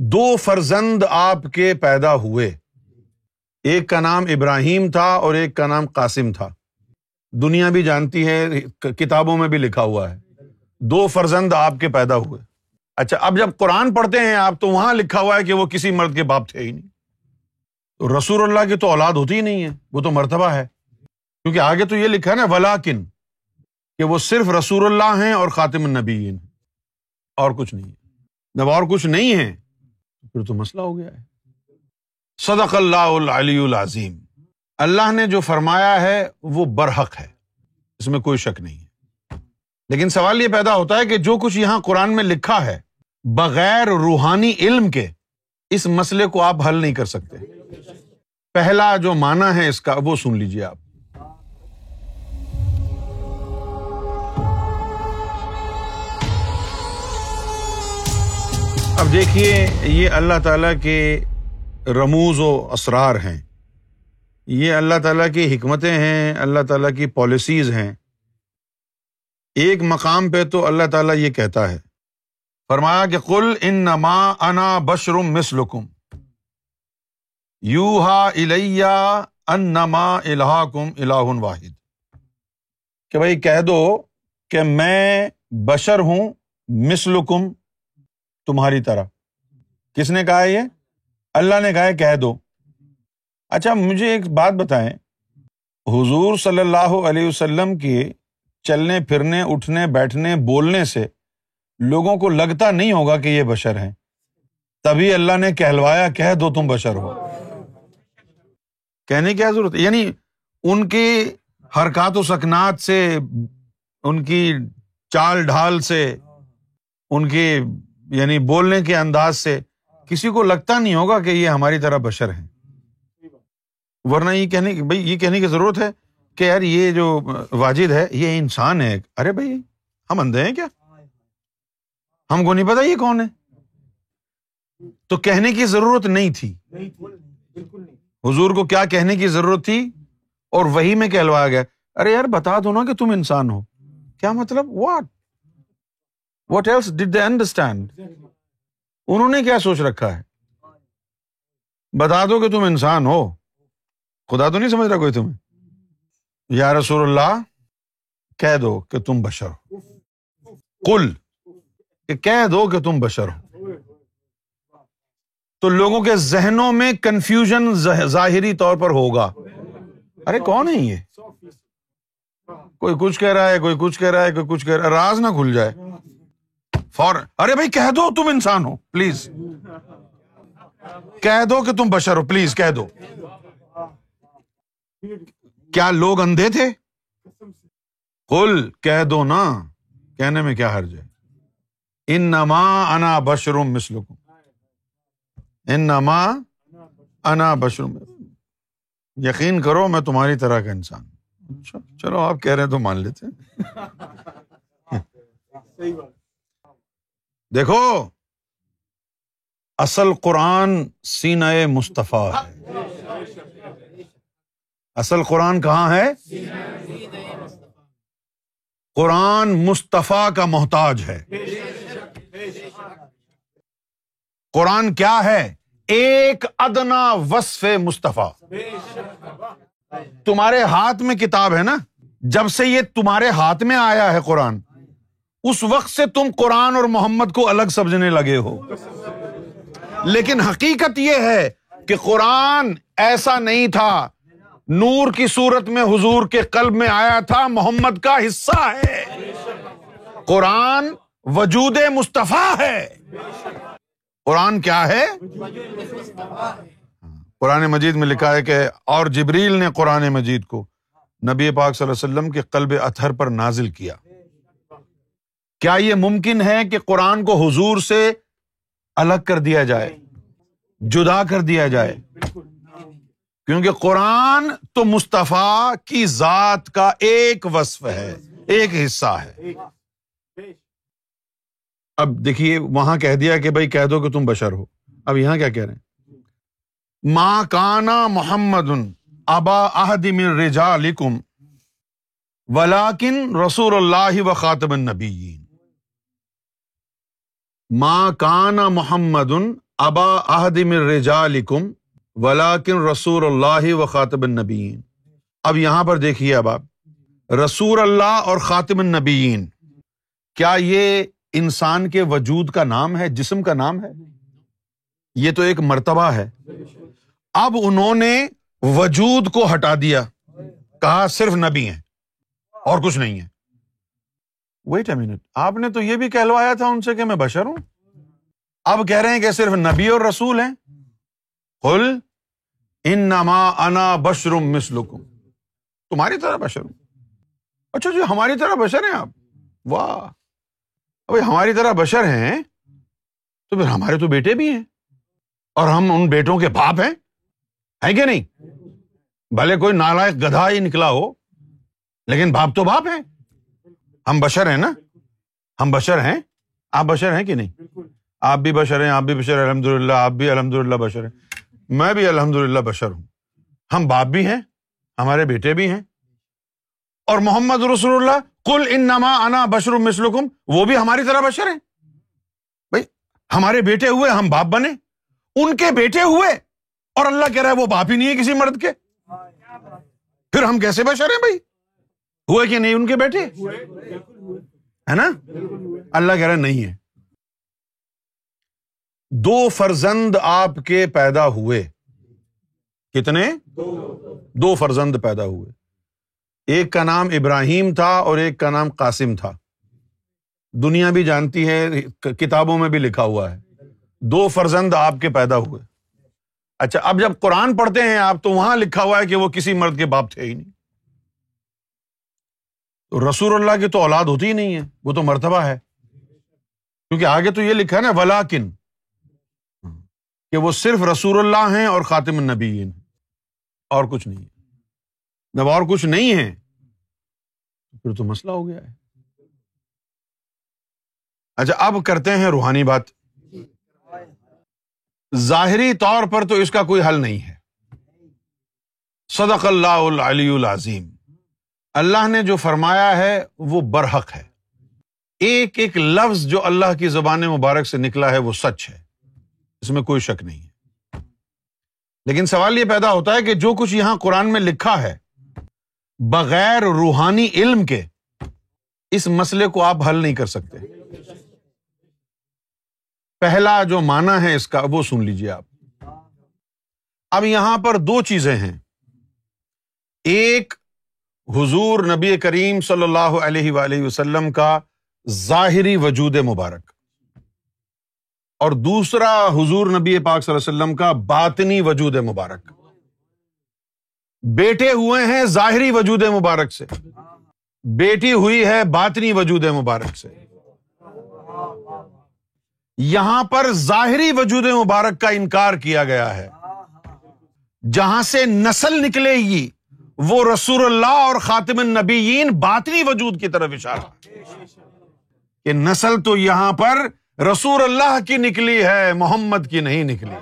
دو فرزند آپ کے پیدا ہوئے ایک کا نام ابراہیم تھا اور ایک کا نام قاسم تھا دنیا بھی جانتی ہے کتابوں میں بھی لکھا ہوا ہے دو فرزند آپ کے پیدا ہوئے اچھا اب جب قرآن پڑھتے ہیں آپ تو وہاں لکھا ہوا ہے کہ وہ کسی مرد کے باپ تھے ہی نہیں رسول اللہ کی تو اولاد ہوتی ہی نہیں ہے وہ تو مرتبہ ہے کیونکہ آگے تو یہ لکھا ہے نا ولاکن کہ وہ صرف رسول اللہ ہیں اور خاتم النبی اور کچھ نہیں ہے جب اور کچھ نہیں ہے پھر تو مسئلہ ہو گیا ہے صدق اللہ العظیم اللہ نے جو فرمایا ہے وہ برحق ہے اس میں کوئی شک نہیں ہے لیکن سوال یہ پیدا ہوتا ہے کہ جو کچھ یہاں قرآن میں لکھا ہے بغیر روحانی علم کے اس مسئلے کو آپ حل نہیں کر سکتے پہلا جو مانا ہے اس کا وہ سن لیجیے آپ اب دیکھیے یہ اللہ تعالیٰ کے رموز و اسرار ہیں یہ اللہ تعالیٰ کی حکمتیں ہیں اللہ تعالیٰ کی پالیسیز ہیں ایک مقام پہ تو اللہ تعالیٰ یہ کہتا ہے فرمایا کہ کل ان نما انا بشرم مسلکم یو ہا الیہ ان نما الہ کم الہ واحد کہ بھائی کہہ دو کہ میں بشر ہوں مسلکم تمہاری طرح کس نے کہا یہ اللہ نے کہا کہہ دو اچھا مجھے ایک بات بتائیں حضور صلی اللہ علیہ وسلم کے چلنے پھرنے اٹھنے بیٹھنے بولنے سے لوگوں کو لگتا نہیں ہوگا کہ یہ بشر ہیں تبھی اللہ نے کہلوایا کہہ دو تم بشر ہو کہنے کی ضرورت یعنی ان کی حرکات و سکنات سے ان کی چال ڈھال سے ان کی یعنی بولنے کے انداز سے کسی کو لگتا نہیں ہوگا کہ یہ ہماری طرح بشر ہے ورنہ یہ کہنے کی ضرورت ہے کہ یار یہ جو واجد ہے یہ انسان ہے ارے بھائی ہم اندھے ہیں کیا ہم کو نہیں پتا یہ کون ہے تو کہنے کی ضرورت نہیں تھی حضور کو کیا کہنے کی ضرورت تھی اور وہی میں کہلوایا گیا ارے یار بتا دو نا کہ تم انسان ہو کیا مطلب what what did they understand انہوں نے کیا سوچ رکھا ہے بتا دو کہ تم انسان ہو خدا تو نہیں سمجھ رہا کوئی تمہیں یا رسول اللہ کہہ دو کہ تم بشر ہو کل کہہ دو کہ تم بشر ہو تو لوگوں کے ذہنوں میں کنفیوژن ظاہری طور پر ہوگا ارے کون ہے یہ کوئی کچھ کہہ رہا ہے کوئی کچھ کہہ رہا ہے کوئی کچھ کہہ رہا ہے راز نہ کھل جائے فور ارے بھائی کہہ دو تم انسان ہو پلیز کہہ دو کہ تم بشر ہو پلیز کہہ دو کیا لوگ اندھے تھے کل کہہ دو نا کہنے میں کیا حرج ہے ان نما انا بشروم مسلک انا بشروم یقین کرو میں تمہاری طرح کا انسان اچھا، چلو آپ کہہ رہے ہیں تو مان لیتے دیکھو اصل قرآن سین مصطفیٰ ہے اصل قرآن کہاں ہے قرآن مستفیٰ کا محتاج ہے قرآن کیا ہے ایک ادنا وصف مستفیٰ تمہارے ہاتھ میں کتاب ہے نا جب سے یہ تمہارے ہاتھ میں آیا ہے قرآن اس وقت سے تم قرآن اور محمد کو الگ سمجھنے لگے ہو لیکن حقیقت یہ ہے کہ قرآن ایسا نہیں تھا نور کی صورت میں حضور کے قلب میں آیا تھا محمد کا حصہ ہے قرآن وجود مصطفیٰ ہے قرآن کیا ہے قرآن مجید میں لکھا ہے کہ اور جبریل نے قرآن مجید کو نبی پاک صلی اللہ علیہ وسلم کے قلب اطہر پر نازل کیا کیا یہ ممکن ہے کہ قرآن کو حضور سے الگ کر دیا جائے جدا کر دیا جائے کیونکہ قرآن تو مصطفیٰ کی ذات کا ایک وصف ہے ایک حصہ ہے اب دیکھیے وہاں کہہ دیا کہ بھائی کہہ دو کہ تم بشر ہو اب یہاں کیا کہہ رہے ہیں ماں کانا محمد ابا رجا لکم ولاکن رسول اللہ و خاطب نبی ماں کان محمد ابا محمدن ولاکن رسول اللہ و خاطب النبی اب یہاں پر دیکھیے اب آپ رسول اللہ اور خاطب النبی کیا یہ انسان کے وجود کا نام ہے جسم کا نام ہے یہ تو ایک مرتبہ ہے اب انہوں نے وجود کو ہٹا دیا کہا صرف نبی ہے اور کچھ نہیں ہے ویٹ اے منٹ آپ نے تو یہ بھی کہلوایا تھا ان سے کہ میں بشر ہوں اب کہہ رہے ہیں کہ صرف نبی اور رسول ہیں کل ان نما انا تمہاری طرح طرح بشر بشر ہوں اچھا جی ہماری ہیں آپ واہ ہماری طرح بشر ہیں تو پھر ہمارے تو بیٹے بھی ہیں اور ہم ان بیٹوں کے باپ ہیں کہ نہیں بھلے کوئی نالائق گدھا ہی نکلا ہو لیکن باپ تو باپ ہے ہم بشر ہیں نا ہم بشر ہیں آپ بشر ہیں کہ نہیں آپ بھی بشر ہیں آپ بھی بشر الحمد للہ آپ بھی الحمد للہ بشر ہیں میں بھی الحمد للہ بشر ہوں ہم باپ بھی ہیں ہمارے بیٹے بھی ہیں اور محمد رسول اللہ کل ان نما انا بشر مسلکم وہ بھی ہماری طرح بشر ہیں بھائی ہمارے بیٹے ہوئے ہم باپ بنے ان کے بیٹے ہوئے اور اللہ کہہ رہا ہے وہ باپ ہی نہیں ہے کسی مرد کے ہاں، پھر ہم کیسے بشر ہیں بھائی ہوئے کہ نہیں ان کے بیٹے ہے نا اللہ کہہ کہ نہیں ہے دو فرزند آپ کے پیدا ہوئے کتنے دو فرزند پیدا ہوئے ایک کا نام ابراہیم تھا اور ایک کا نام قاسم تھا دنیا بھی جانتی ہے کتابوں میں بھی لکھا ہوا ہے دو فرزند آپ کے پیدا ہوئے اچھا اب جب قرآن پڑھتے ہیں آپ تو وہاں لکھا ہوا ہے کہ وہ کسی مرد کے باپ تھے ہی نہیں رسول اللہ کی تو اولاد ہوتی ہی نہیں ہے وہ تو مرتبہ ہے کیونکہ آگے تو یہ لکھا نا ولا کن کہ وہ صرف رسول اللہ ہیں اور خاطم النبی اور کچھ نہیں ہے جب اور کچھ نہیں ہے پھر تو مسئلہ ہو گیا ہے اچھا اب کرتے ہیں روحانی بات ظاہری طور پر تو اس کا کوئی حل نہیں ہے صدق اللہ علی العظیم اللہ نے جو فرمایا ہے وہ برحق ہے ایک ایک لفظ جو اللہ کی زبان مبارک سے نکلا ہے وہ سچ ہے اس میں کوئی شک نہیں ہے لیکن سوال یہ پیدا ہوتا ہے کہ جو کچھ یہاں قرآن میں لکھا ہے بغیر روحانی علم کے اس مسئلے کو آپ حل نہیں کر سکتے پہلا جو معنی ہے اس کا وہ سن لیجیے آپ اب یہاں پر دو چیزیں ہیں ایک حضور نبی کریم صلی اللہ علیہ وسلم کا ظاہری وجود مبارک اور دوسرا حضور نبی پاک صلی اللہ علیہ وسلم کا باطنی وجود مبارک بیٹے ہوئے ہیں ظاہری وجود مبارک سے بیٹی ہوئی ہے باطنی وجود مبارک سے یہاں پر ظاہری وجود مبارک کا انکار کیا گیا ہے جہاں سے نسل نکلے گی وہ رسول اللہ اور خاطم النبیین باطنی وجود کی طرف اشارہ کہ نسل تو یہاں پر رسول اللہ کی نکلی ہے محمد کی نہیں نکلی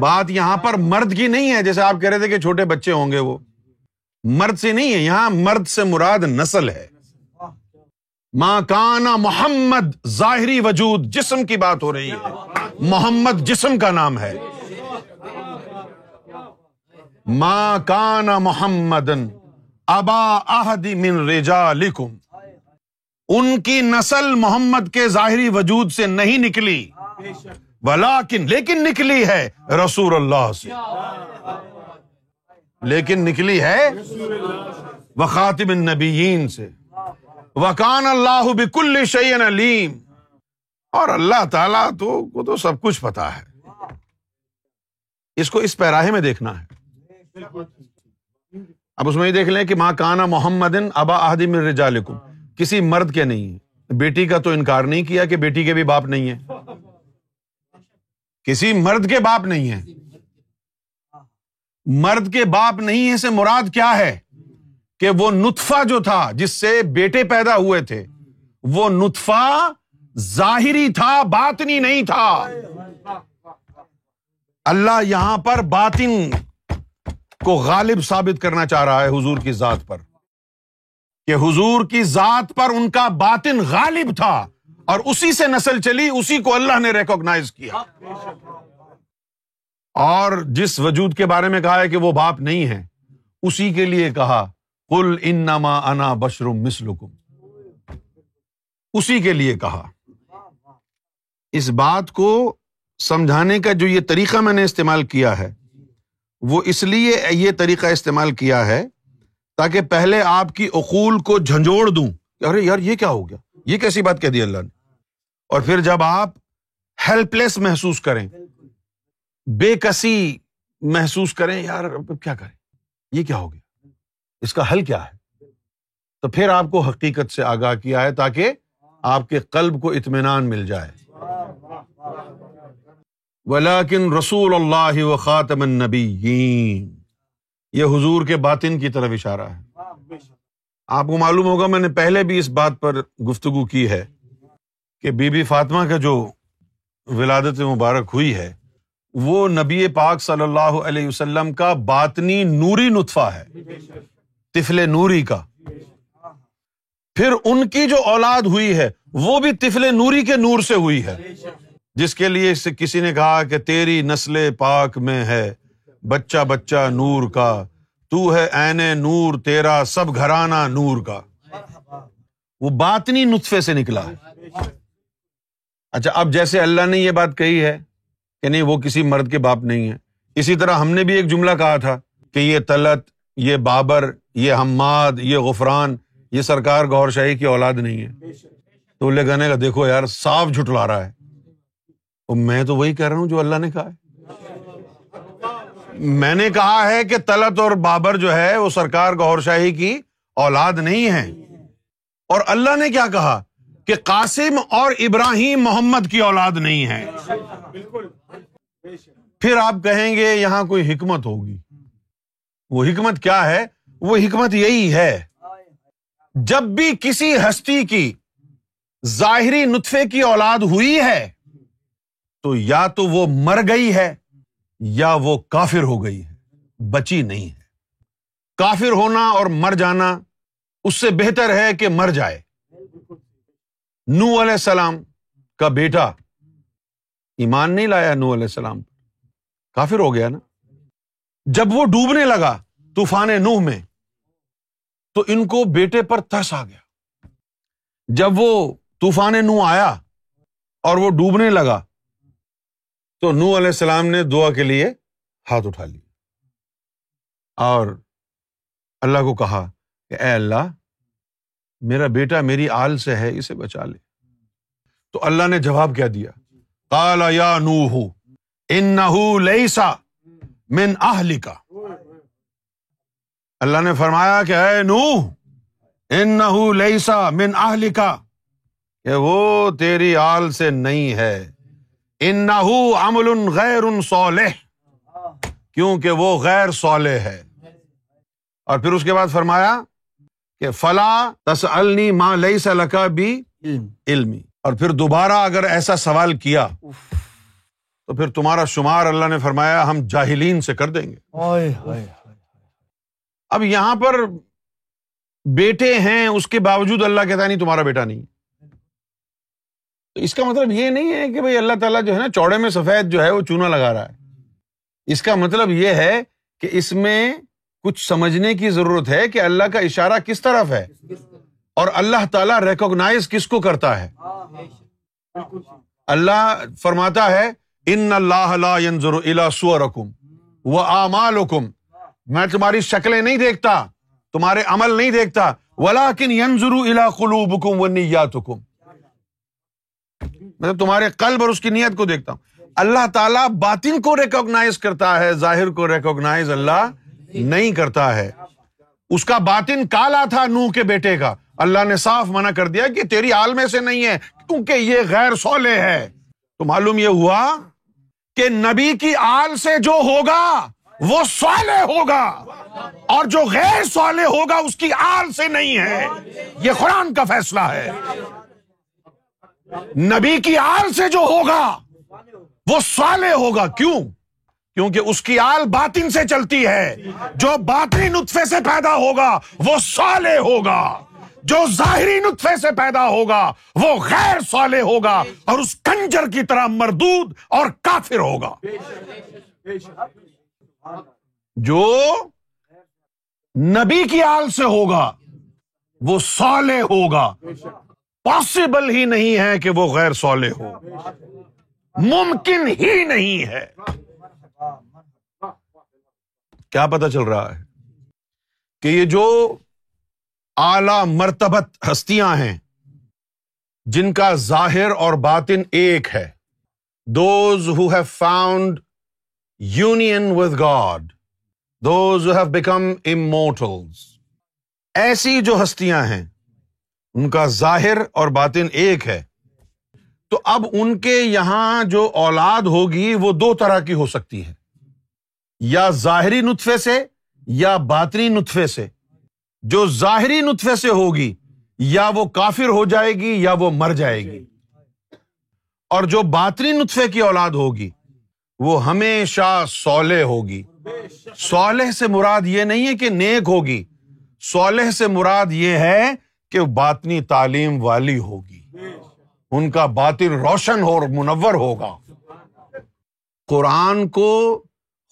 بات یہاں پر مرد کی نہیں ہے جیسے آپ کہہ رہے تھے کہ چھوٹے بچے ہوں گے وہ مرد سے نہیں ہے یہاں مرد سے مراد نسل ہے ماں کانا محمد ظاہری وجود جسم کی بات ہو رہی ہے محمد جسم کا نام ہے ما کان محمدن ابا احد من رجالکم ان کی نسل محمد کے ظاہری وجود سے نہیں نکلی ولاکن لیکن نکلی ہے رسول اللہ سے لیکن نکلی ہے وخاتم النبیین سے وکان اللہ بکل شعین علیم اور اللہ تعالیٰ تو کو تو سب کچھ پتا ہے اس کو اس پیراہے میں دیکھنا ہے اب اس میں یہ دیکھ لیں کہ ماں کانا محمد ابا الرجالکم کسی مرد کے نہیں ہے بیٹی کا تو انکار نہیں کیا کہ بیٹی کے بھی باپ نہیں ہے کسی مرد کے باپ نہیں ہے مرد کے باپ نہیں ہے سے مراد کیا ہے کہ وہ نتفا جو تھا جس سے بیٹے پیدا ہوئے تھے وہ نتفا ظاہری تھا باطنی نہیں تھا اللہ یہاں پر باطن کو غالب ثابت کرنا چاہ رہا ہے حضور کی ذات پر کہ حضور کی ذات پر ان کا باطن غالب تھا اور اسی سے نسل چلی اسی کو اللہ نے ریکوگنائز کیا اور جس وجود کے بارے میں کہا ہے کہ وہ باپ نہیں ہے اسی کے لیے کہا کل انا بشرم مسلکم اسی کے لیے کہا اس بات کو سمجھانے کا جو یہ طریقہ میں نے استعمال کیا ہے وہ اس لیے یہ طریقہ استعمال کیا ہے تاکہ پہلے آپ کی اقول کو جھنجھوڑ دوں ارے یار یہ کیا ہو گیا یہ کیسی بات کہہ دی اللہ نے اور پھر جب آپ ہیلپ لیس محسوس کریں بے کسی محسوس کریں یار کیا کریں یہ کیا ہو گیا اس کا حل کیا ہے تو پھر آپ کو حقیقت سے آگاہ کیا ہے تاکہ آپ کے قلب کو اطمینان مل جائے ولاکن رسول اللہ و یہ حضور کے باطن کی طرف اشارہ ہے آپ کو معلوم ہوگا میں نے پہلے بھی اس بات پر گفتگو کی ہے کہ بی بی فاطمہ کا جو ولادت مبارک ہوئی ہے وہ نبی پاک صلی اللہ علیہ وسلم کا باطنی نوری نطفہ ہے تفل نوری کا پھر ان کی جو اولاد ہوئی ہے وہ بھی تفل نوری کے نور سے ہوئی ہے جس کے لیے کسی نے کہا کہ تیری نسل پاک میں ہے بچہ بچہ نور کا تو ہے این نور تیرا سب گھرانہ نور کا وہ بات نہیں سے نکلا اچھا اب جیسے اللہ نے یہ بات کہی ہے کہ نہیں وہ کسی مرد کے باپ نہیں ہے اسی طرح ہم نے بھی ایک جملہ کہا تھا کہ یہ تلت یہ بابر یہ حماد یہ غفران یہ سرکار گور شاہی کی اولاد نہیں ہے تو لے گانے کا دیکھو یار صاف جھٹلا رہا ہے میں تو وہی کہہ رہا ہوں جو اللہ نے کہا ہے میں نے کہا ہے کہ تلت اور بابر جو ہے وہ سرکار گور شاہی کی اولاد نہیں ہے اور اللہ نے کیا کہا کہ قاسم اور ابراہیم محمد کی اولاد نہیں ہے بالکل پھر آپ کہیں گے یہاں کوئی حکمت ہوگی وہ حکمت کیا ہے وہ حکمت یہی ہے جب بھی کسی ہستی کی ظاہری نطفے کی اولاد ہوئی ہے تو یا تو وہ مر گئی ہے یا وہ کافر ہو گئی ہے بچی نہیں ہے کافر ہونا اور مر جانا اس سے بہتر ہے کہ مر جائے نو علیہ السلام کا بیٹا ایمان نہیں لایا نو علیہ السلام کافر ہو گیا نا جب وہ ڈوبنے لگا طوفان نوح میں تو ان کو بیٹے پر ترس آ گیا جب وہ طوفان نو آیا اور وہ ڈوبنے لگا تو نو علیہ السلام نے دعا کے لیے ہاتھ اٹھا لی اور اللہ کو کہا کہ اے اللہ میرا بیٹا میری آل سے ہے اسے بچا لے تو اللہ نے جواب کیا دیا کالا نو ہوں لئی سا من نے فرمایا کہ وہ تیری آل سے نہیں ہے ان عمل غیر ان کیونکہ وہ غیر صالح ہے اور پھر اس کے بعد فرمایا کہ فلا فلاح ماں سلکا بھی پھر دوبارہ اگر ایسا سوال کیا تو پھر تمہارا شمار اللہ نے فرمایا ہم جاہلین سے کر دیں گے اب یہاں پر بیٹے ہیں اس کے باوجود اللہ کہتا ہے تمہارا بیٹا نہیں تو اس کا مطلب یہ نہیں ہے کہ بھائی اللہ تعالیٰ جو ہے نا چوڑے میں سفید جو ہے وہ چونا لگا رہا ہے اس کا مطلب یہ ہے کہ اس میں کچھ سمجھنے کی ضرورت ہے کہ اللہ کا اشارہ کس طرف ہے اور اللہ تعالیٰ ریکوگنائز کس کو کرتا ہے اللہ فرماتا ہے ان اللہ وہ امال حکم میں تمہاری شکلیں نہیں دیکھتا تمہارے عمل نہیں دیکھتا ولا کن یون اللہ قلو بکم تمہارے قلب اور اس کی نیت کو دیکھتا ہوں اللہ تعالیٰ باطن کو ریکوگنائز کرتا ہے ظاہر کو ریکوگنائز اللہ نہیں کرتا ہے اس کا باطن کالا تھا نو کے بیٹے کا اللہ نے صاف منع کر دیا کہ تیری سے نہیں ہے کیونکہ یہ غیر سولے ہے تو معلوم یہ ہوا کہ نبی کی آل سے جو ہوگا وہ سولے ہوگا اور جو غیر سولے ہوگا اس کی آل سے نہیں ہے یہ قرآن کا فیصلہ ہے نبی کی آل سے جو ہوگا وہ سالے ہوگا کیوں کیونکہ اس کی آل باطن سے چلتی ہے جو باطنی نطفے سے پیدا ہوگا وہ سالے ہوگا جو ظاہری نطفے سے پیدا ہوگا وہ غیر سالے ہوگا اور اس کنجر کی طرح مردود اور کافر ہوگا جو نبی کی آل سے ہوگا وہ سالے ہوگا پاسبل ہی نہیں ہے کہ وہ غیر سولے ہو ممکن ہی نہیں ہے کیا پتا چل رہا ہے کہ یہ جو اعلی مرتبت ہستیاں ہیں جن کا ظاہر اور باطن ایک ہے those who have found union with God those have become اموٹوز ایسی جو ہستیاں ہیں ان کا ظاہر اور باطن ایک ہے تو اب ان کے یہاں جو اولاد ہوگی وہ دو طرح کی ہو سکتی ہے یا ظاہری نتفے سے یا باطنی نتفے سے جو ظاہری نتفے سے ہوگی یا وہ کافر ہو جائے گی یا وہ مر جائے گی اور جو باطنی نتفے کی اولاد ہوگی وہ ہمیشہ سولح ہوگی سولح سے مراد یہ نہیں ہے کہ نیک ہوگی سولح سے مراد یہ ہے کہ باطنی تعلیم والی ہوگی ان کا باطن روشن اور منور ہوگا قرآن کو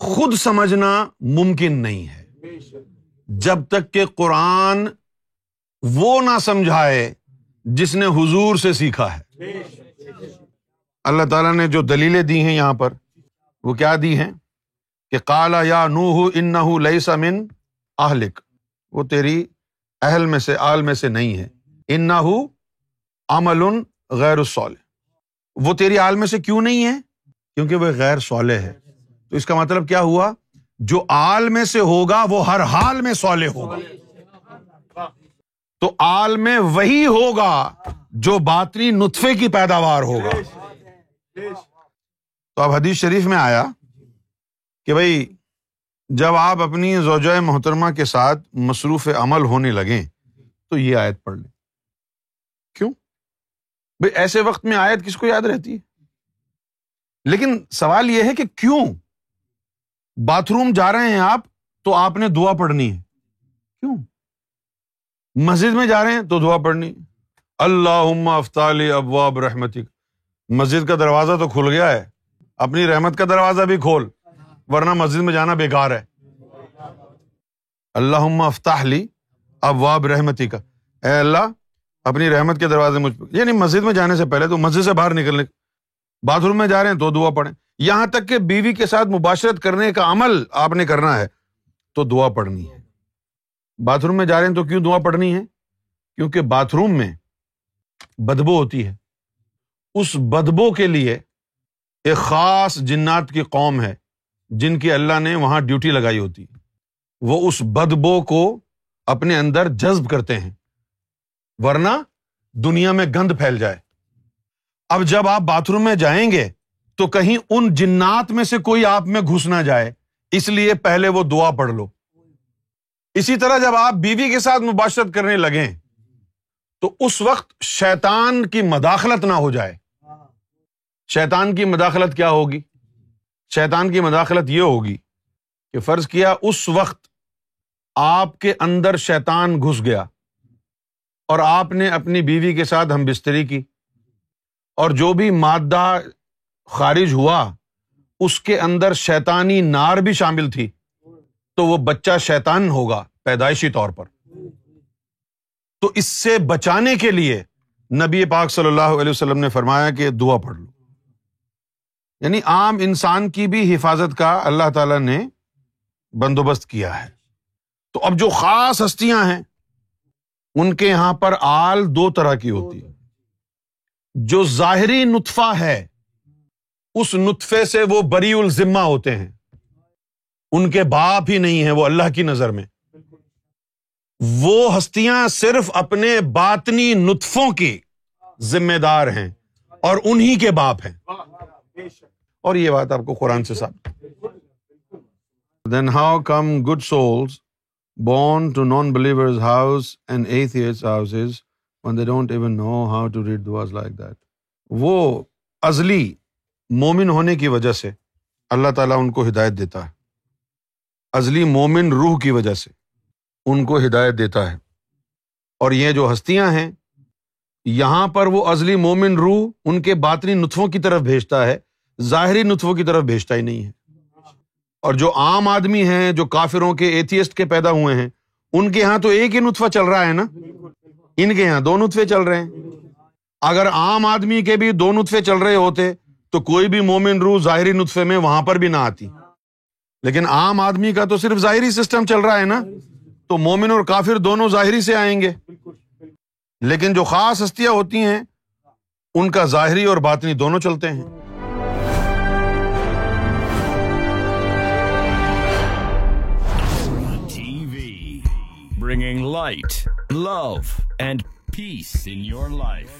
خود سمجھنا ممکن نہیں ہے جب تک کہ قرآن وہ نہ سمجھائے جس نے حضور سے سیکھا ہے اللہ تعالیٰ نے جو دلیلیں دی ہیں یہاں پر وہ کیا دی ہیں کہ کالا یا نوہ ان نہ وہ تیری اہل میں سے آل میں سے نہیں ہے ان نہ ہو عمل غیر الصالح وہ تیری آل میں سے کیوں نہیں ہے کیونکہ وہ غیر صالح ہے تو اس کا مطلب کیا ہوا جو آل میں سے ہوگا وہ ہر حال میں صالح ہوگا تو آل میں وہی ہوگا جو باطنی نطفے کی پیداوار ہوگا تو اب حدیث شریف میں آیا کہ بھائی جب آپ اپنی زوجۂ محترمہ کے ساتھ مصروف عمل ہونے لگیں تو یہ آیت پڑھ لیں کیوں بھائی ایسے وقت میں آیت کس کو یاد رہتی ہے لیکن سوال یہ ہے کہ کیوں باتھ روم جا رہے ہیں آپ تو آپ نے دعا پڑھنی ہے کیوں مسجد میں جا رہے ہیں تو دعا پڑھنی اللہ عمط ابواب اب مسجد کا دروازہ تو کھل گیا ہے اپنی رحمت کا دروازہ بھی کھول ورنہ مسجد میں جانا بیکار ہے اللہ افتاح لی ابواب رحمتی کا اے اللہ اپنی رحمت کے دروازے مجھ پر یعنی مسجد میں جانے سے پہلے تو مسجد سے باہر نکلنے باتھ روم میں جا رہے ہیں تو دعا پڑھیں یہاں تک کہ بیوی کے ساتھ مباشرت کرنے کا عمل آپ نے کرنا ہے تو دعا پڑھنی ہے باتھ روم میں جا رہے ہیں تو کیوں دعا پڑھنی ہے کیونکہ باتھ روم میں بدبو ہوتی ہے اس بدبو کے لیے ایک خاص جنات کی قوم ہے جن کی اللہ نے وہاں ڈیوٹی لگائی ہوتی وہ اس بدبو کو اپنے اندر جذب کرتے ہیں ورنہ دنیا میں گند پھیل جائے اب جب آپ باتھ روم میں جائیں گے تو کہیں ان جنات میں سے کوئی آپ میں گھس نہ جائے اس لیے پہلے وہ دعا پڑھ لو اسی طرح جب آپ بیوی کے ساتھ مباشرت کرنے لگے تو اس وقت شیتان کی مداخلت نہ ہو جائے شیتان کی مداخلت کیا ہوگی شیطان کی مداخلت یہ ہوگی کہ فرض کیا اس وقت آپ کے اندر شیطان گھس گیا اور آپ نے اپنی بیوی کے ساتھ ہم بستری کی اور جو بھی مادہ خارج ہوا اس کے اندر شیطانی نار بھی شامل تھی تو وہ بچہ شیطان ہوگا پیدائشی طور پر تو اس سے بچانے کے لیے نبی پاک صلی اللہ علیہ وسلم نے فرمایا کہ دعا پڑھ لو یعنی عام انسان کی بھی حفاظت کا اللہ تعالیٰ نے بندوبست کیا ہے تو اب جو خاص ہستیاں ہیں ان کے یہاں پر آل دو طرح کی ہوتی ہے جو ظاہری نطفہ ہے اس نطفے سے وہ بری الزمہ ہوتے ہیں ان کے باپ ہی نہیں ہے وہ اللہ کی نظر میں وہ ہستیاں صرف اپنے باطنی نطفوں کی ذمہ دار ہیں اور انہی کے باپ ہیں اور یہ بات آپ کو قرآن سے ثابت دین how come good souls born to non believers houses and atheists houses when they don't even know how to read those like that وہ ازلی مومن ہونے کی وجہ سے اللہ تعالیٰ ان کو ہدایت دیتا ہے ازلی مومن روح کی وجہ سے ان کو ہدایت دیتا ہے اور یہ جو ہستیاں ہیں یہاں پر وہ ازلی مومن روح ان کے باطنی نطفوں کی طرف بھیجتا ہے ظاہری نتفوں کی طرف بھیجتا ہی نہیں ہے اور جو عام آدمی ہیں جو کافروں کے ایتھیسٹ کے پیدا ہوئے ہیں ان کے یہاں تو ایک ہی نتفا چل رہا ہے نا ان کے یہاں دو نتفے چل رہے ہیں اگر عام آدمی کے بھی دو نتفے چل رہے ہوتے تو کوئی بھی مومن روح ظاہری نتفے میں وہاں پر بھی نہ آتی لیکن عام آدمی کا تو صرف ظاہری سسٹم چل رہا ہے نا تو مومن اور کافر دونوں ظاہری سے آئیں گے لیکن جو خاص ہستیاں ہوتی ہیں ان کا ظاہری اور باطنی دونوں چلتے ہیں bringing light, love, and peace in your life.